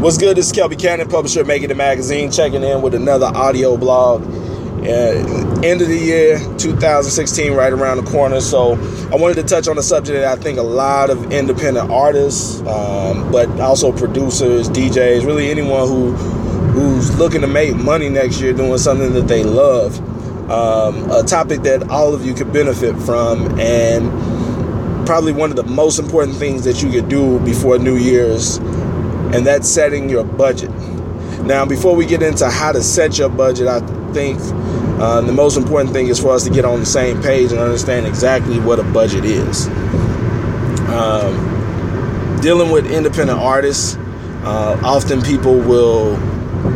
What's good? This is Kelby Cannick, publisher of Making It Magazine, checking in with another audio blog. Uh, end of the year 2016, right around the corner. So I wanted to touch on a subject that I think a lot of independent artists, um, but also producers, DJs, really anyone who who's looking to make money next year doing something that they love. Um, a topic that all of you could benefit from, and probably one of the most important things that you could do before New Year's and that's setting your budget. Now, before we get into how to set your budget, I think uh, the most important thing is for us to get on the same page and understand exactly what a budget is. Um, dealing with independent artists, uh, often people will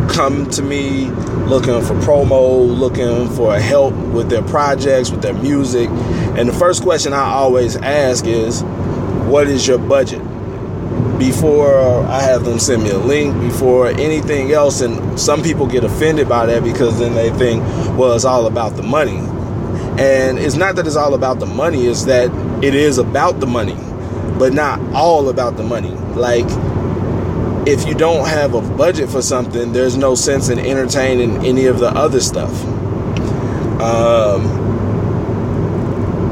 come to me looking for promo, looking for help with their projects, with their music. And the first question I always ask is, What is your budget? Before I have them send me a link, before anything else. And some people get offended by that because then they think, well, it's all about the money. And it's not that it's all about the money, it's that it is about the money, but not all about the money. Like, if you don't have a budget for something, there's no sense in entertaining any of the other stuff. Um,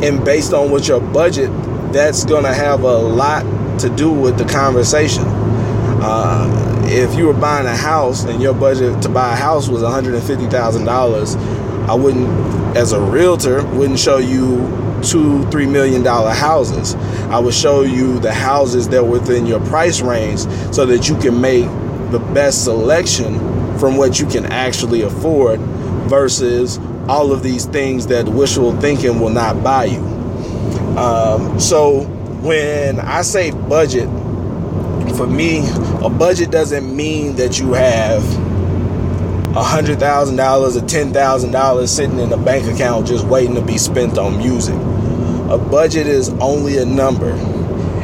and based on what your budget, that's going to have a lot to do with the conversation. Uh, if you were buying a house and your budget to buy a house was $150,000, I wouldn't, as a realtor, wouldn't show you two, three million dollar houses. I would show you the houses that within your price range so that you can make the best selection from what you can actually afford versus all of these things that wishful thinking will not buy you. Um, so when I say budget, for me, a budget doesn't mean that you have a hundred thousand dollars or ten thousand dollars sitting in a bank account just waiting to be spent on music. A budget is only a number.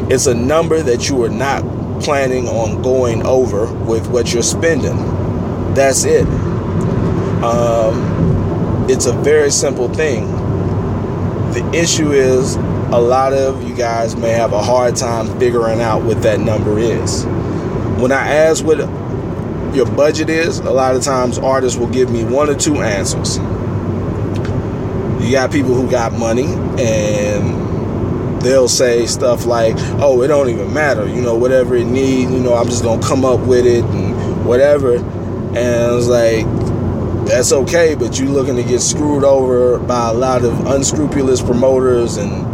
It's a number that you are not planning on going over with what you're spending. That's it. Um, it's a very simple thing. The issue is a lot of you guys may have a hard time figuring out what that number is. When I ask what your budget is, a lot of times artists will give me one or two answers. You got people who got money and they'll say stuff like, "Oh, it don't even matter. You know, whatever it needs, you know, I'm just to come up with it and whatever." And it's like that's okay, but you're looking to get screwed over by a lot of unscrupulous promoters and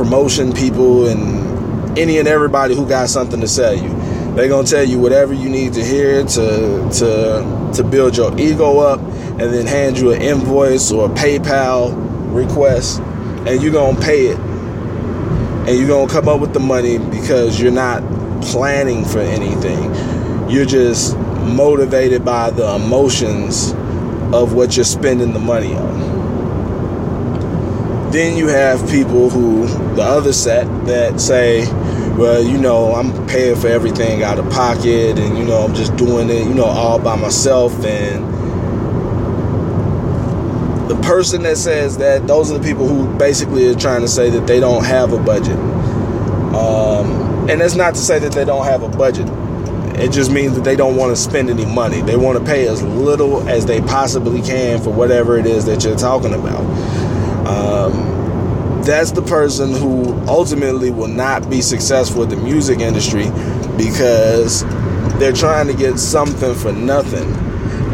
promotion people and any and everybody who got something to sell you. They're gonna tell you whatever you need to hear to to to build your ego up, and then hand you an invoice or a PayPal request, and you're gonna pay it, and you're gonna come up with the money because you're not planning for anything. You're just motivated by the emotions of what you're spending the money on. Then you have people who, the other set, that say, well, you know, I'm paying for everything out of pocket and, you know, I'm just doing it, you know, all by myself. And the person that says that, those are the people who basically are trying to say that they don't have a budget. Um, and that's not to say that they don't have a budget. It just means that they don't want to spend any money. They want to pay as little as they possibly can for whatever it is that you're talking about that's the person who ultimately will not be successful in the music industry because they're trying to get something for nothing.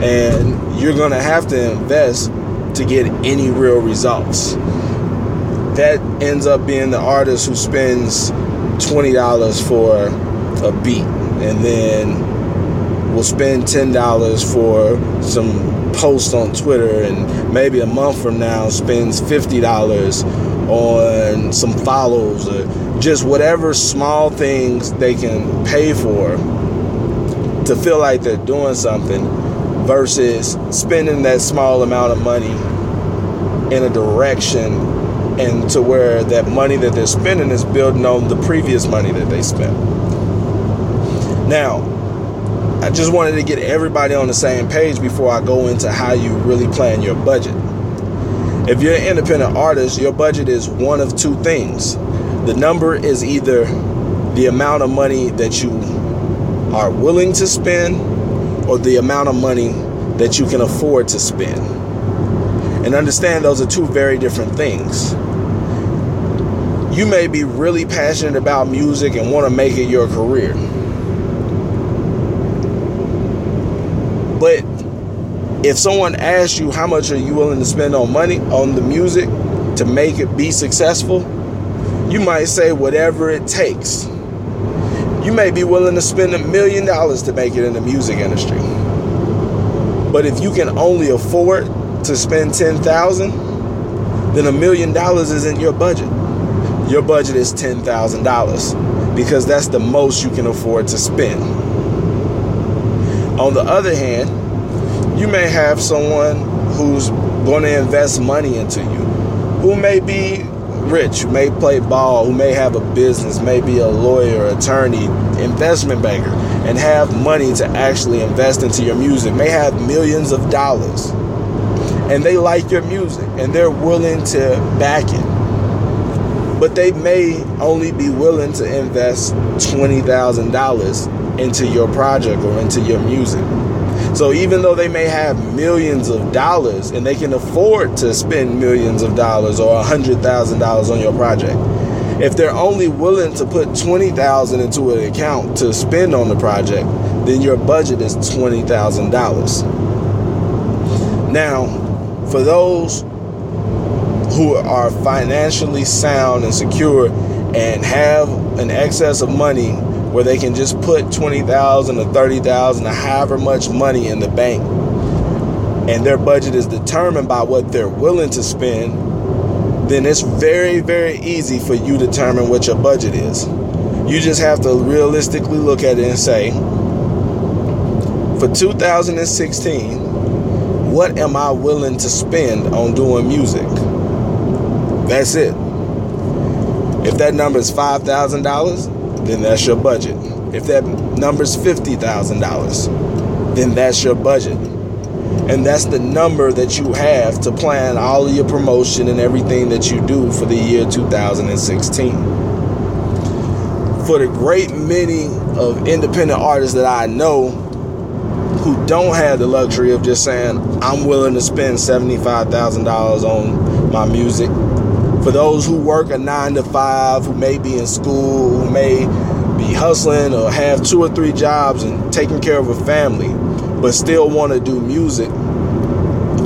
And you're going to have to invest to get any real results. That ends up being the artist who spends $20 for a beat and then will spend $10 for some post on Twitter and maybe a month from now spends $50 on some follows or just whatever small things they can pay for to feel like they're doing something versus spending that small amount of money in a direction and to where that money that they're spending is building on the previous money that they spent. Now, I just wanted to get everybody on the same page before I go into how you really plan your budget. If you're an independent artist, your budget is one of two things. The number is either the amount of money that you are willing to spend or the amount of money that you can afford to spend. And understand those are two very different things. You may be really passionate about music and want to make it your career. But if someone asks you how much are you willing to spend on money on the music to make it be successful, you might say whatever it takes. You may be willing to spend a million dollars to make it in the music industry. But if you can only afford to spend 10,000, then a million dollars isn't your budget. Your budget is $10,000 because that's the most you can afford to spend. On the other hand, you may have someone who's going to invest money into you, who may be rich, who may play ball, who may have a business, may be a lawyer, attorney, investment banker, and have money to actually invest into your music, may have millions of dollars. And they like your music and they're willing to back it. But they may only be willing to invest $20,000 into your project or into your music. So even though they may have millions of dollars and they can afford to spend millions of dollars or a hundred thousand dollars on your project, if they're only willing to put twenty thousand into an account to spend on the project, then your budget is twenty thousand dollars. Now, for those who are financially sound and secure and have an excess of money where they can just put 20,000 or 30,000 or however much money in the bank and their budget is determined by what they're willing to spend, then it's very, very easy for you to determine what your budget is. You just have to realistically look at it and say, for 2016, what am I willing to spend on doing music? That's it. If that number is $5,000, then that's your budget. If that number's $50,000, then that's your budget. And that's the number that you have to plan all of your promotion and everything that you do for the year 2016. For the great many of independent artists that I know who don't have the luxury of just saying, I'm willing to spend $75,000 on my music for those who work a nine to five, who may be in school, who may be hustling or have two or three jobs and taking care of a family, but still want to do music,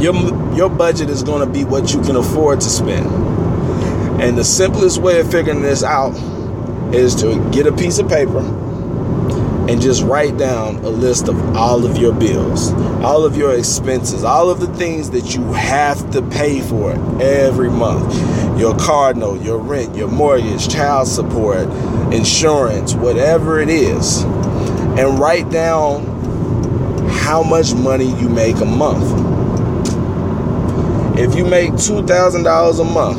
your your budget is going to be what you can afford to spend. And the simplest way of figuring this out is to get a piece of paper and just write down a list of all of your bills, all of your expenses, all of the things that you have to pay for every month your car note, your rent, your mortgage, child support, insurance, whatever it is, and write down how much money you make a month. If you make $2,000 a month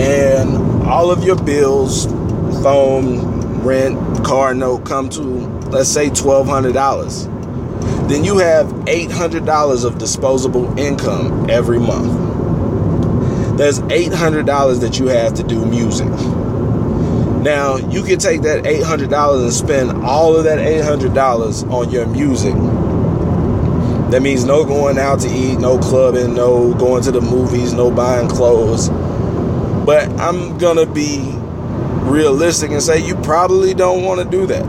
and all of your bills, phone, rent, car note come to, let's say, $1,200, then you have $800 of disposable income every month. There's $800 that you have to do music. Now, you can take that $800 and spend all of that $800 on your music. That means no going out to eat, no clubbing, no going to the movies, no buying clothes. But I'm going to be realistic and say you probably don't want to do that.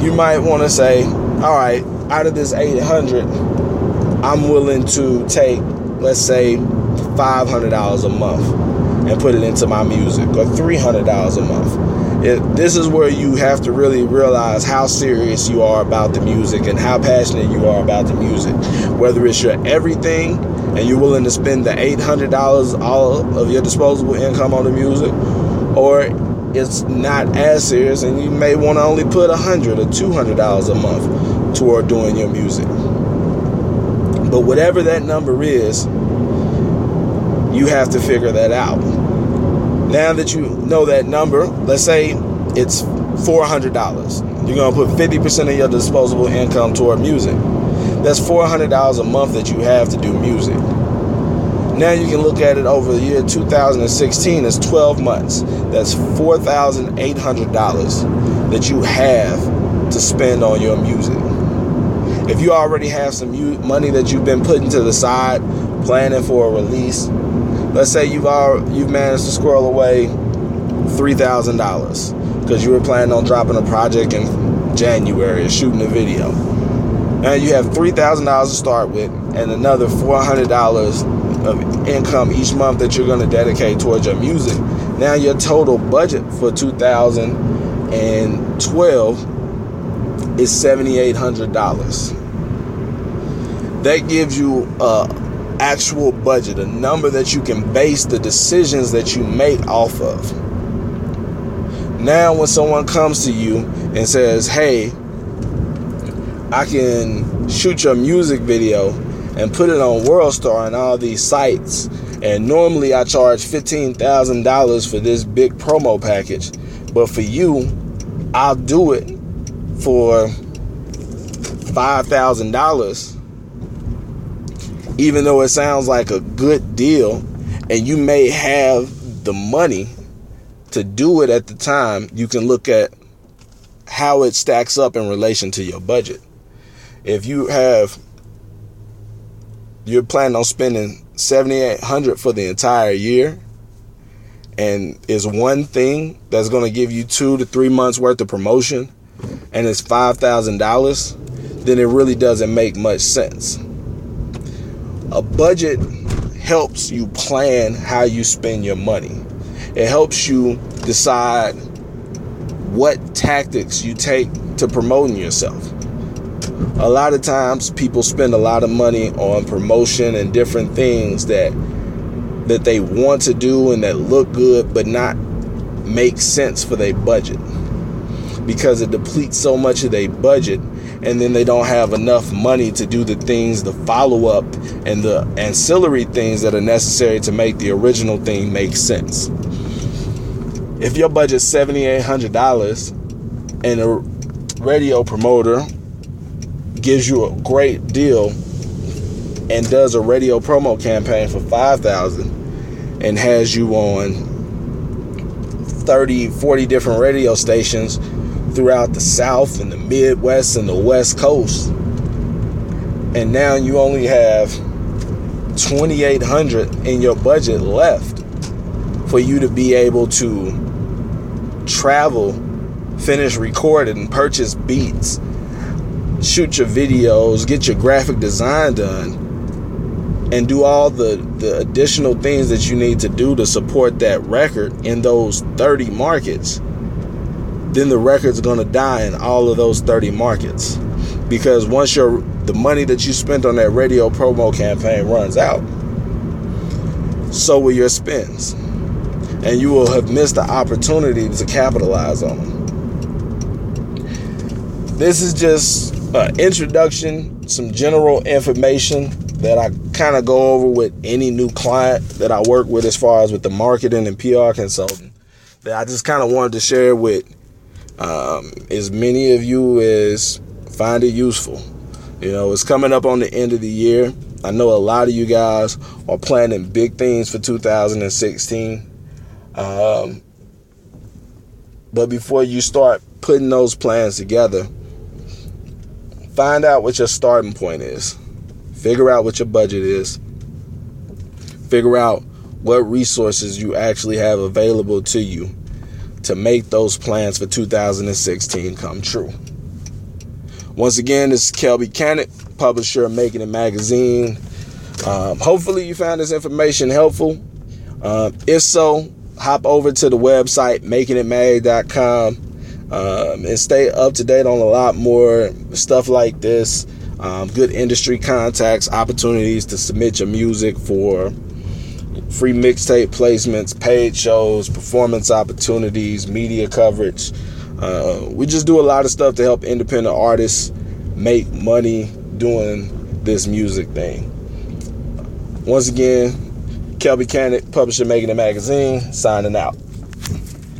You might want to say, all right, out of this 800, I'm willing to take, let's say, $500 a month and put it into my music or $300 a month. It, this is where you have to really realize how serious you are about the music and how passionate you are about the music. Whether it's your everything and you're willing to spend the $800 all of your disposable income on the music, or it's not as serious and you may want to only put a hundred or two hundred dollars a month toward doing your music. But whatever that number is, you have to figure that out. Now that you know that number, let's say it's $400. You're going to put 50% of your disposable income toward music. That's $400 a month that you have to do music. Now you can look at it over the year 2016 as 12 months. That's $4,800 that you have to spend on your music. If you already have some money that you've been putting to the side, planning for a release, let's say you've you've managed to squirrel away three thousand dollars because you were planning on dropping a project in January or shooting a video. Now you have three thousand dollars to start with, and another four hundred dollars of income each month that you're going to dedicate towards your music. Now your total budget for 2012 is $7,800. That gives you a actual budget, a number that you can base the decisions that you make off of. Now, when someone comes to you and says, Hey, I can shoot your music video and put it on WorldStar and all these sites. And normally I charge $15,000 for this big promo package. But for you, I'll do it for $5,000. Even though it sounds like a good deal, and you may have the money to do it at the time, you can look at how it stacks up in relation to your budget. If you have you're planning on spending 7800 for the entire year and is one thing that's going to give you 2 to 3 months worth of promotion and it's $5,000 then it really doesn't make much sense. A budget helps you plan how you spend your money. It helps you decide what tactics you take to promoting yourself a lot of times people spend a lot of money on promotion and different things that that they want to do and that look good but not make sense for their budget because it depletes so much of their budget and then they don't have enough money to do the things the follow-up and the ancillary things that are necessary to make the original thing make sense. If your budget's $7800 and a radio promoter gives you a great deal and does a radio promo campaign for 5000 and has you on 30 40 different radio stations throughout the south and the midwest and the west coast. And now you only have 2800 in your budget left for you to be able to travel finish recording purchase beats shoot your videos, get your graphic design done, and do all the, the additional things that you need to do to support that record in those 30 markets, then the record's gonna die in all of those 30 markets. Because once your the money that you spent on that radio promo campaign runs out, so will your spends. And you will have missed the opportunity to capitalize on them. This is just uh, introduction, some general information that I kind of go over with any new client that I work with as far as with the marketing and PR consulting that I just kind of wanted to share with um, as many of you as find it useful. You know, it's coming up on the end of the year. I know a lot of you guys are planning big things for 2016. Um, but before you start putting those plans together, Find out what your starting point is. Figure out what your budget is. Figure out what resources you actually have available to you to make those plans for 2016 come true. Once again, this is Kelby Cannick, publisher of Making It Magazine. Um, hopefully, you found this information helpful. Um, if so, hop over to the website makingitmag.com um, and stay up to date on a lot more stuff like this. Um, good industry contacts, opportunities to submit your music for free mixtape placements, paid shows, performance opportunities, media coverage. Uh, we just do a lot of stuff to help independent artists make money doing this music thing. Once again, Kelby Cannick, publisher Making It Magazine, signing out.